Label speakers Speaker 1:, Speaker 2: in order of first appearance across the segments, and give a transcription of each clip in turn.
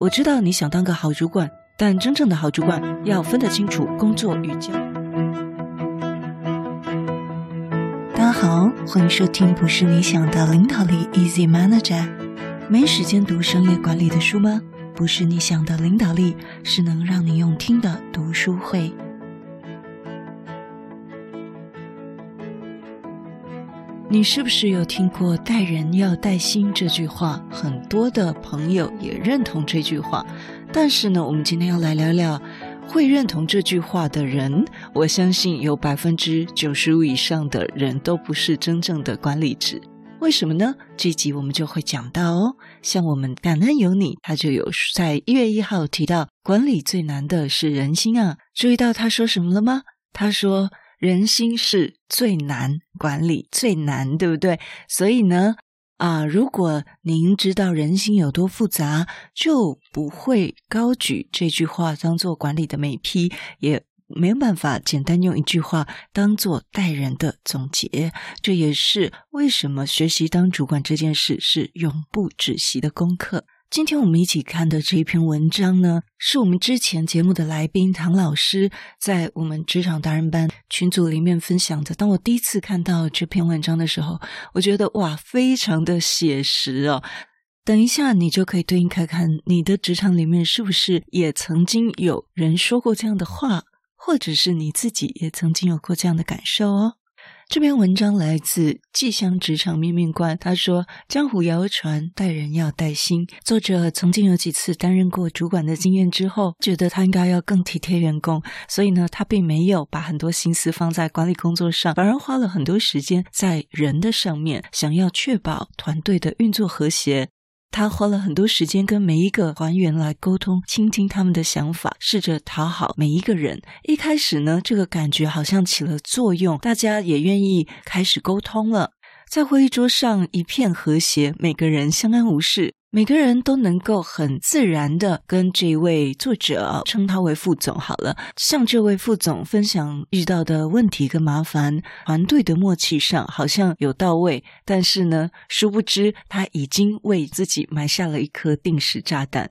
Speaker 1: 我知道你想当个好主管，但真正的好主管要分得清楚工作与家。大家好，欢迎收听不是你想的领导力 Easy Manager。没时间读商业管理的书吗？不是你想的领导力，是能让你用听的读书会。你是不是有听过“带人要带心”这句话？很多的朋友也认同这句话。但是呢，我们今天要来聊聊会认同这句话的人。我相信有百分之九十五以上的人都不是真正的管理者。为什么呢？这集我们就会讲到哦。像我们感恩有你，他就有在一月一号提到，管理最难的是人心啊。注意到他说什么了吗？他说。人心是最难管理，最难，对不对？所以呢，啊，如果您知道人心有多复杂，就不会高举这句话当做管理的美批，也没有办法简单用一句话当做待人的总结。这也是为什么学习当主管这件事是永不止息的功课。今天我们一起看的这一篇文章呢，是我们之前节目的来宾唐老师在我们职场达人班群组里面分享的。当我第一次看到这篇文章的时候，我觉得哇，非常的写实哦。等一下，你就可以对应看看，你的职场里面是不是也曾经有人说过这样的话，或者是你自己也曾经有过这样的感受哦。这篇文章来自《寄香职场面面观》，他说：“江湖谣传，待人要带心。作者曾经有几次担任过主管的经验之后，觉得他应该要更体贴员工，所以呢，他并没有把很多心思放在管理工作上，反而花了很多时间在人的上面，想要确保团队的运作和谐。”他花了很多时间跟每一个团员来沟通，倾听他们的想法，试着讨好每一个人。一开始呢，这个感觉好像起了作用，大家也愿意开始沟通了。在会议桌上一片和谐，每个人相安无事。每个人都能够很自然的跟这位作者称他为副总好了，向这位副总分享遇到的问题跟麻烦，团队的默契上好像有到位，但是呢，殊不知他已经为自己埋下了一颗定时炸弹。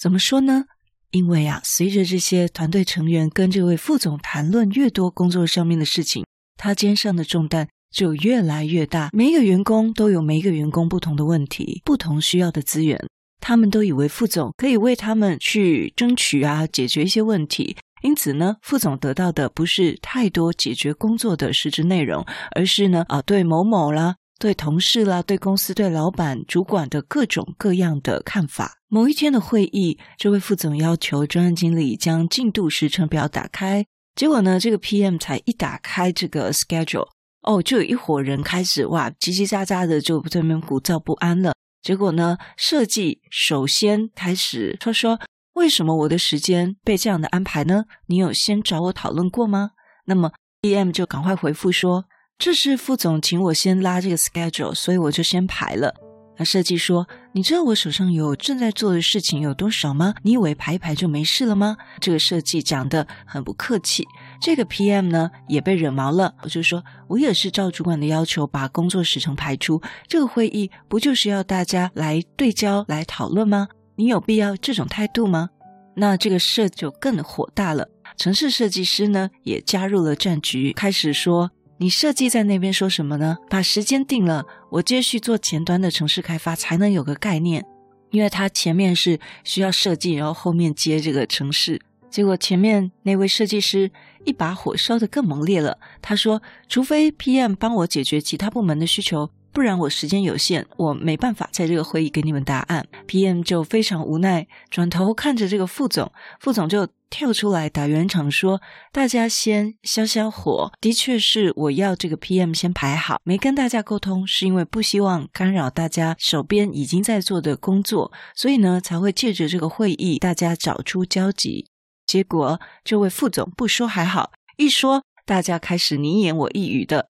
Speaker 1: 怎么说呢？因为啊，随着这些团队成员跟这位副总谈论越多工作上面的事情，他肩上的重担。就越来越大。每一个员工都有每一个员工不同的问题，不同需要的资源。他们都以为副总可以为他们去争取啊，解决一些问题。因此呢，副总得到的不是太多解决工作的实质内容，而是呢，啊，对某某啦，对同事啦，对公司、对老板、主管的各种各样的看法。某一天的会议，这位副总要求专案经理将进度时程表打开，结果呢，这个 PM 才一打开这个 schedule。哦，就有一伙人开始哇，叽叽喳喳的就在那边鼓噪不安了。结果呢，设计首先开始说说，为什么我的时间被这样的安排呢？你有先找我讨论过吗？那么 PM 就赶快回复说，这是副总请我先拉这个 schedule，所以我就先排了。那设计说：“你知道我手上有正在做的事情有多少吗？你以为排一排就没事了吗？”这个设计讲得很不客气。这个 PM 呢也被惹毛了，我就说：“我也是照主管的要求把工作时程排出。这个会议不就是要大家来对焦、来讨论吗？你有必要这种态度吗？”那这个事就更火大了。城市设计师呢也加入了战局，开始说。你设计在那边说什么呢？把时间定了，我接续做前端的城市开发才能有个概念，因为他前面是需要设计，然后后面接这个城市。结果前面那位设计师一把火烧得更猛烈了，他说：“除非 PM 帮我解决其他部门的需求。”不然我时间有限，我没办法在这个会议给你们答案。PM 就非常无奈，转头看着这个副总，副总就跳出来打圆场说：“大家先消消火，的确是我要这个 PM 先排好，没跟大家沟通，是因为不希望干扰大家手边已经在做的工作，所以呢才会借着这个会议大家找出交集。结果这位副总不说还好，一说大家开始你言我一语的。”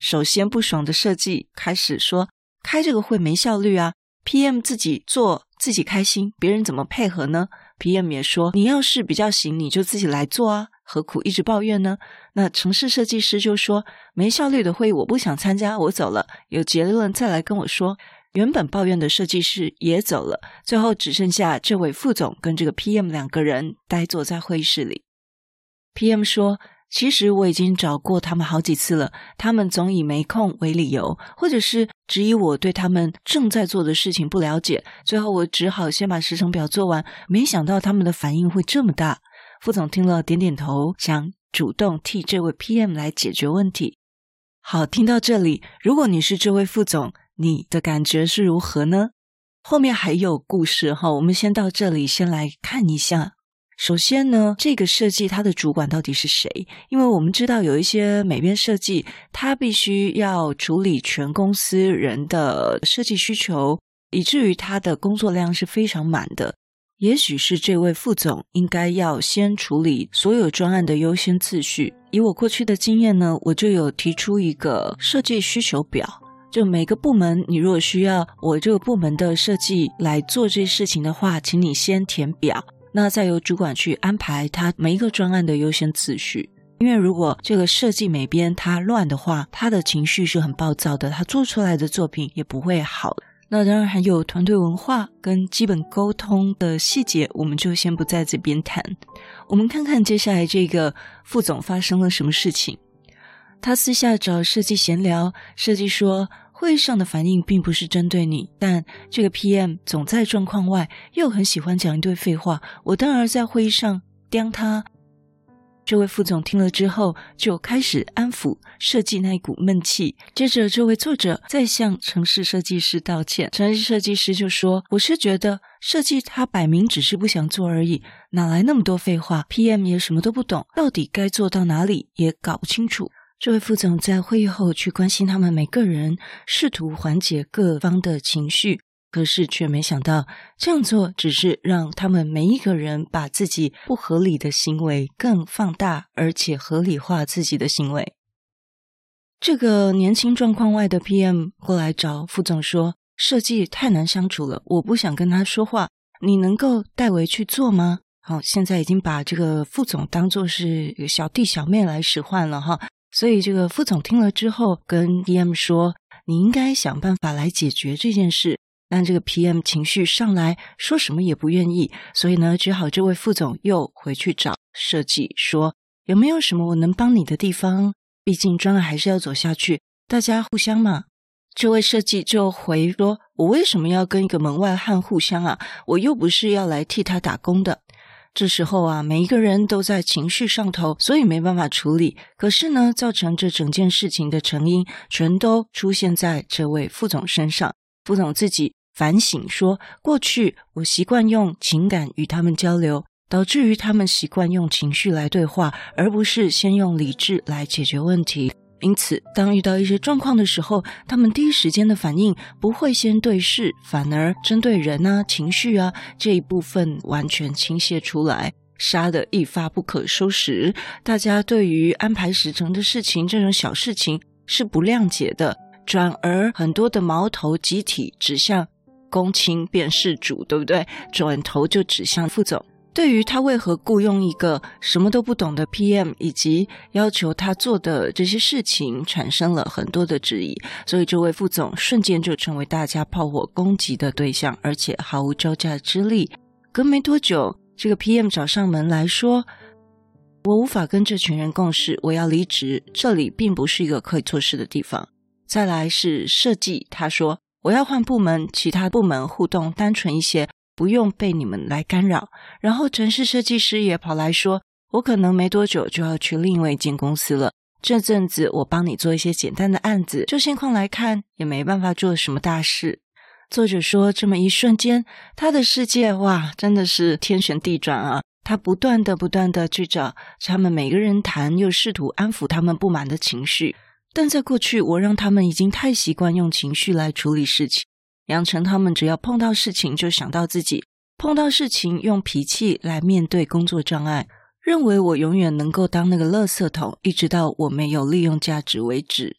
Speaker 1: 首先不爽的设计开始说，开这个会没效率啊，PM 自己做自己开心，别人怎么配合呢？PM 也说，你要是比较行，你就自己来做啊，何苦一直抱怨呢？那城市设计师就说，没效率的会议我不想参加，我走了，有结论再来跟我说。原本抱怨的设计师也走了，最后只剩下这位副总跟这个 PM 两个人呆坐在会议室里。PM 说：“其实我已经找过他们好几次了，他们总以没空为理由，或者是质疑我对他们正在做的事情不了解。最后我只好先把时程表做完，没想到他们的反应会这么大。”副总听了点点头，想主动替这位 PM 来解决问题。好，听到这里，如果你是这位副总，你的感觉是如何呢？后面还有故事哈，我们先到这里，先来看一下。首先呢，这个设计它的主管到底是谁？因为我们知道有一些美编设计，它必须要处理全公司人的设计需求，以至于它的工作量是非常满的。也许是这位副总应该要先处理所有专案的优先次序。以我过去的经验呢，我就有提出一个设计需求表。就每个部门，你如果需要我这个部门的设计来做这事情的话，请你先填表，那再由主管去安排他每一个专案的优先次序。因为如果这个设计美编他乱的话，他的情绪是很暴躁的，他做出来的作品也不会好。那当然还有团队文化跟基本沟通的细节，我们就先不在这边谈。我们看看接下来这个副总发生了什么事情。他私下找设计闲聊，设计说会议上的反应并不是针对你，但这个 PM 总在状况外，又很喜欢讲一堆废话。我当然在会议上刁他。这位副总听了之后，就开始安抚设计那一股闷气。接着，这位作者再向城市设计师道歉，城市设计师就说：“我是觉得设计他摆明只是不想做而已，哪来那么多废话？PM 也什么都不懂，到底该做到哪里也搞不清楚。”这位副总在会议后去关心他们每个人，试图缓解各方的情绪，可是却没想到这样做只是让他们每一个人把自己不合理的行为更放大，而且合理化自己的行为。这个年轻状况外的 PM 过来找副总说：“设计太难相处了，我不想跟他说话，你能够代为去做吗？”好，现在已经把这个副总当作是小弟小妹来使唤了哈。所以，这个副总听了之后，跟 PM 说：“你应该想办法来解决这件事。”但这个 PM 情绪上来，说什么也不愿意。所以呢，只好这位副总又回去找设计说：“有没有什么我能帮你的地方？毕竟专案还是要走下去，大家互相嘛。”这位设计就回说：“我为什么要跟一个门外汉互相啊？我又不是要来替他打工的。”这时候啊，每一个人都在情绪上头，所以没办法处理。可是呢，造成这整件事情的成因，全都出现在这位副总身上。副总自己反省说：过去我习惯用情感与他们交流，导致于他们习惯用情绪来对话，而不是先用理智来解决问题。因此，当遇到一些状况的时候，他们第一时间的反应不会先对事，反而针对人啊、情绪啊这一部分完全倾泻出来，杀得一发不可收拾。大家对于安排时程的事情，这种小事情是不谅解的，转而很多的矛头集体指向公亲辨事主，对不对？转头就指向副总。对于他为何雇佣一个什么都不懂的 PM，以及要求他做的这些事情，产生了很多的质疑，所以这位副总瞬间就成为大家炮火攻击的对象，而且毫无招架之力。隔没多久，这个 PM 找上门来说：“我无法跟这群人共事，我要离职。这里并不是一个可以做事的地方。”再来是设计，他说：“我要换部门，其他部门互动单纯一些。”不用被你们来干扰。然后城市设计师也跑来说：“我可能没多久就要去另外一间公司了。这阵子我帮你做一些简单的案子，就现况来看也没办法做什么大事。”作者说：“这么一瞬间，他的世界哇，真的是天旋地转啊！他不断的、不断的去找他们每个人谈，又试图安抚他们不满的情绪。但在过去，我让他们已经太习惯用情绪来处理事情。”养成他们只要碰到事情就想到自己，碰到事情用脾气来面对工作障碍，认为我永远能够当那个垃圾桶，一直到我没有利用价值为止。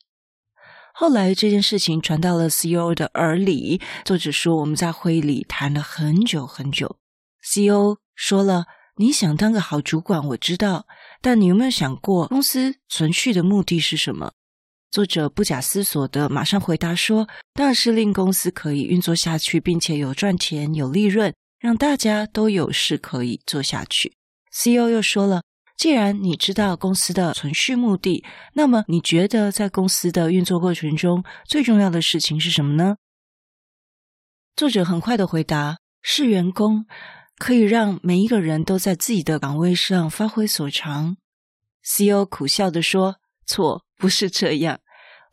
Speaker 1: 后来这件事情传到了 CEO 的耳里，作者说我们在会议里谈了很久很久。CEO 说了：“你想当个好主管，我知道，但你有没有想过公司存续的目的是什么？作者不假思索地马上回答说：“当然是令公司可以运作下去，并且有赚钱、有利润，让大家都有事可以做下去。”CEO 又说了：“既然你知道公司的存续目的，那么你觉得在公司的运作过程中最重要的事情是什么呢？”作者很快地回答：“是员工可以让每一个人都在自己的岗位上发挥所长。”CEO 苦笑地说：“错。”不是这样，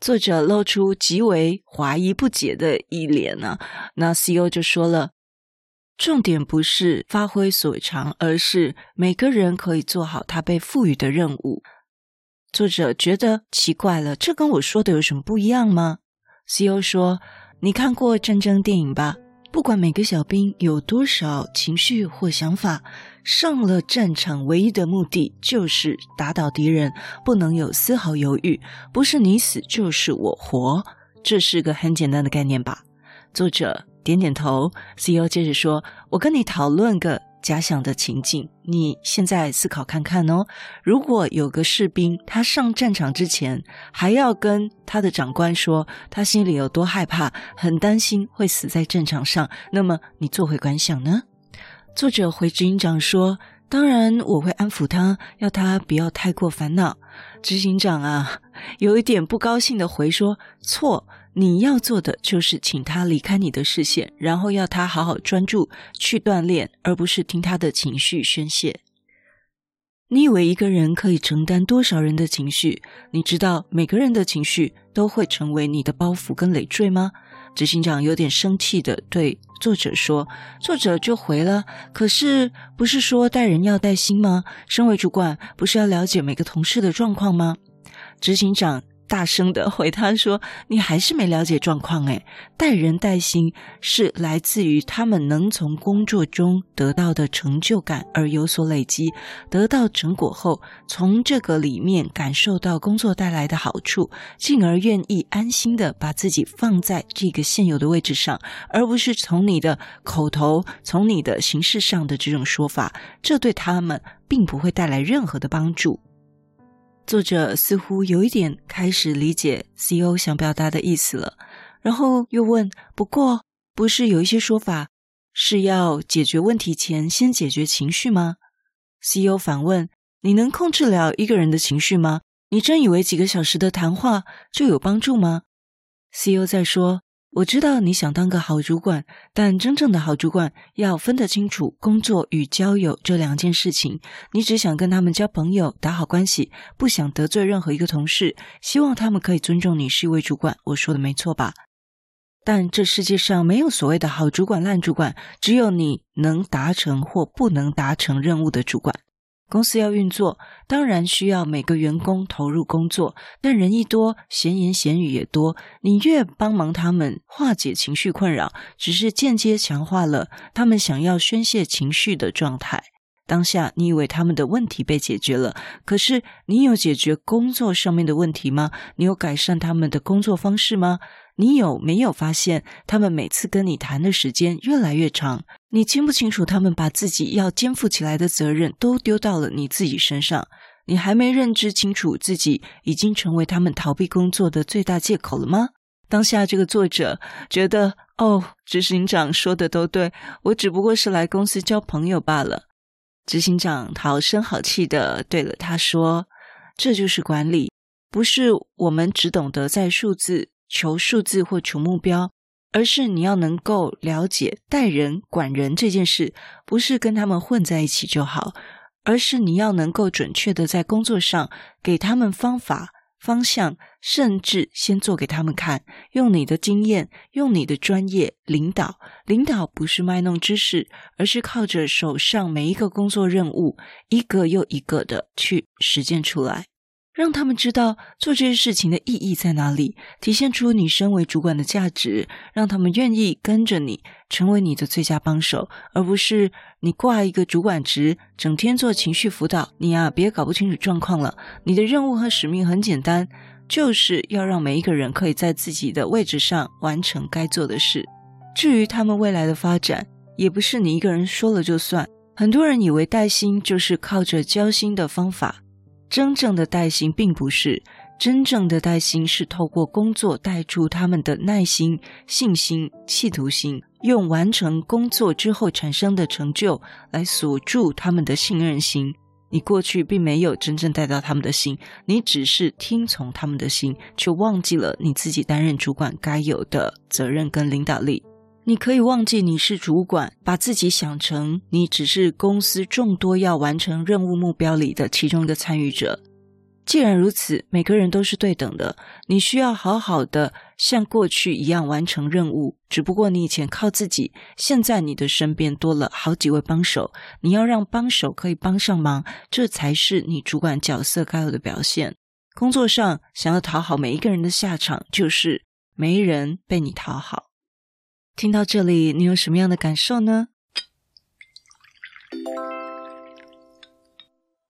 Speaker 1: 作者露出极为怀疑不解的一脸呢、啊。那 C O 就说了，重点不是发挥所长，而是每个人可以做好他被赋予的任务。作者觉得奇怪了，这跟我说的有什么不一样吗？C O 说：“你看过战争电影吧？”不管每个小兵有多少情绪或想法，上了战场唯一的目的就是打倒敌人，不能有丝毫犹豫，不是你死就是我活，这是个很简单的概念吧？作者点点头，CEO 接着说：“我跟你讨论个。”假想的情境，你现在思考看看哦。如果有个士兵，他上战场之前还要跟他的长官说他心里有多害怕，很担心会死在战场上，那么你作何感想呢？作者回执行长说：“当然，我会安抚他，要他不要太过烦恼。”执行长啊，有一点不高兴的回说：“错。”你要做的就是请他离开你的视线，然后要他好好专注去锻炼，而不是听他的情绪宣泄。你以为一个人可以承担多少人的情绪？你知道每个人的情绪都会成为你的包袱跟累赘吗？执行长有点生气地对作者说，作者就回了：“可是不是说带人要带心吗？身为主管，不是要了解每个同事的状况吗？”执行长。大声的回他说：“你还是没了解状况诶，带人带心是来自于他们能从工作中得到的成就感而有所累积，得到成果后，从这个里面感受到工作带来的好处，进而愿意安心的把自己放在这个现有的位置上，而不是从你的口头、从你的形式上的这种说法，这对他们并不会带来任何的帮助。”作者似乎有一点开始理解 CEO 想表达的意思了，然后又问：“不过，不是有一些说法是要解决问题前先解决情绪吗？”CEO 反问：“你能控制了一个人的情绪吗？你真以为几个小时的谈话就有帮助吗？”CEO 在说。我知道你想当个好主管，但真正的好主管要分得清楚工作与交友这两件事情。你只想跟他们交朋友、打好关系，不想得罪任何一个同事，希望他们可以尊重你是一位主管。我说的没错吧？但这世界上没有所谓的好主管、烂主管，只有你能达成或不能达成任务的主管。公司要运作，当然需要每个员工投入工作。但人一多，闲言闲语也多。你越帮忙他们化解情绪困扰，只是间接强化了他们想要宣泄情绪的状态。当下你以为他们的问题被解决了，可是你有解决工作上面的问题吗？你有改善他们的工作方式吗？你有没有发现他们每次跟你谈的时间越来越长？你清不清楚他们把自己要肩负起来的责任都丢到了你自己身上？你还没认知清楚自己已经成为他们逃避工作的最大借口了吗？当下这个作者觉得，哦，执行长说的都对，我只不过是来公司交朋友罢了。执行长好声好气的对了他说：“这就是管理，不是我们只懂得在数字。”求数字或求目标，而是你要能够了解带人管人这件事，不是跟他们混在一起就好，而是你要能够准确的在工作上给他们方法、方向，甚至先做给他们看，用你的经验，用你的专业领导。领导不是卖弄知识，而是靠着手上每一个工作任务，一个又一个的去实践出来。让他们知道做这些事情的意义在哪里，体现出你身为主管的价值，让他们愿意跟着你，成为你的最佳帮手，而不是你挂一个主管职，整天做情绪辅导。你啊，别搞不清楚状况了。你的任务和使命很简单，就是要让每一个人可以在自己的位置上完成该做的事。至于他们未来的发展，也不是你一个人说了就算。很多人以为带薪就是靠着交心的方法。真正的带薪并不是真正的带薪是透过工作带出他们的耐心、信心、企图心，用完成工作之后产生的成就来锁住他们的信任心。你过去并没有真正带到他们的心，你只是听从他们的心，却忘记了你自己担任主管该有的责任跟领导力。你可以忘记你是主管，把自己想成你只是公司众多要完成任务目标里的其中一个参与者。既然如此，每个人都是对等的。你需要好好的像过去一样完成任务，只不过你以前靠自己，现在你的身边多了好几位帮手。你要让帮手可以帮上忙，这才是你主管角色该有的表现。工作上想要讨好每一个人的下场，就是没人被你讨好。听到这里，你有什么样的感受呢？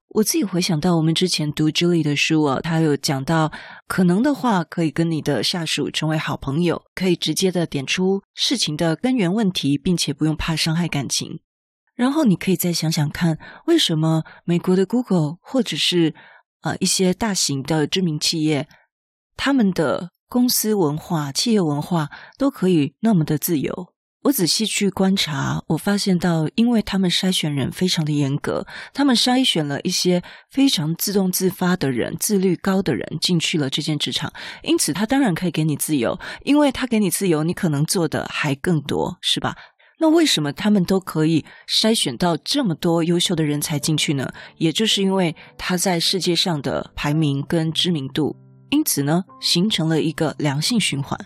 Speaker 1: 我自己回想到我们之前读 Julie 的书啊，他有讲到，可能的话可以跟你的下属成为好朋友，可以直接的点出事情的根源问题，并且不用怕伤害感情。然后你可以再想想看，为什么美国的 Google 或者是呃一些大型的知名企业，他们的公司文化、企业文化都可以那么的自由？我仔细去观察，我发现到，因为他们筛选人非常的严格，他们筛选了一些非常自动自发的人、自律高的人进去了这间职场，因此他当然可以给你自由，因为他给你自由，你可能做的还更多，是吧？那为什么他们都可以筛选到这么多优秀的人才进去呢？也就是因为他在世界上的排名跟知名度，因此呢，形成了一个良性循环。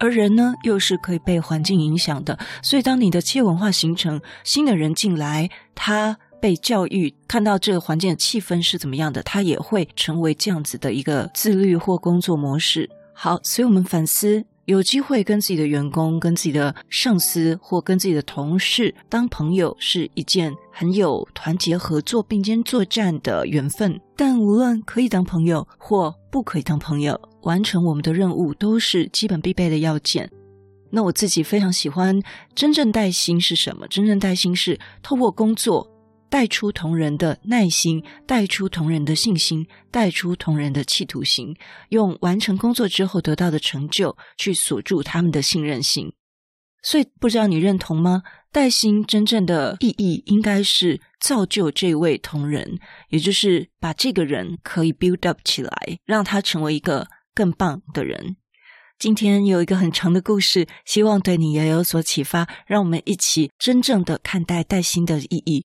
Speaker 1: 而人呢，又是可以被环境影响的，所以当你的企业文化形成，新的人进来，他被教育看到这个环境的气氛是怎么样的，他也会成为这样子的一个自律或工作模式。好，所以我们反思。有机会跟自己的员工、跟自己的上司或跟自己的同事当朋友，是一件很有团结合作、并肩作战的缘分。但无论可以当朋友或不可以当朋友，完成我们的任务都是基本必备的要件。那我自己非常喜欢真正带薪是什么？真正带薪是透过工作。带出同仁的耐心，带出同仁的信心，带出同仁的企图心，用完成工作之后得到的成就去锁住他们的信任心。所以，不知道你认同吗？带薪真正的意义应该是造就这位同仁，也就是把这个人可以 build up 起来，让他成为一个更棒的人。今天有一个很长的故事，希望对你也有所启发。让我们一起真正的看待带薪的意义。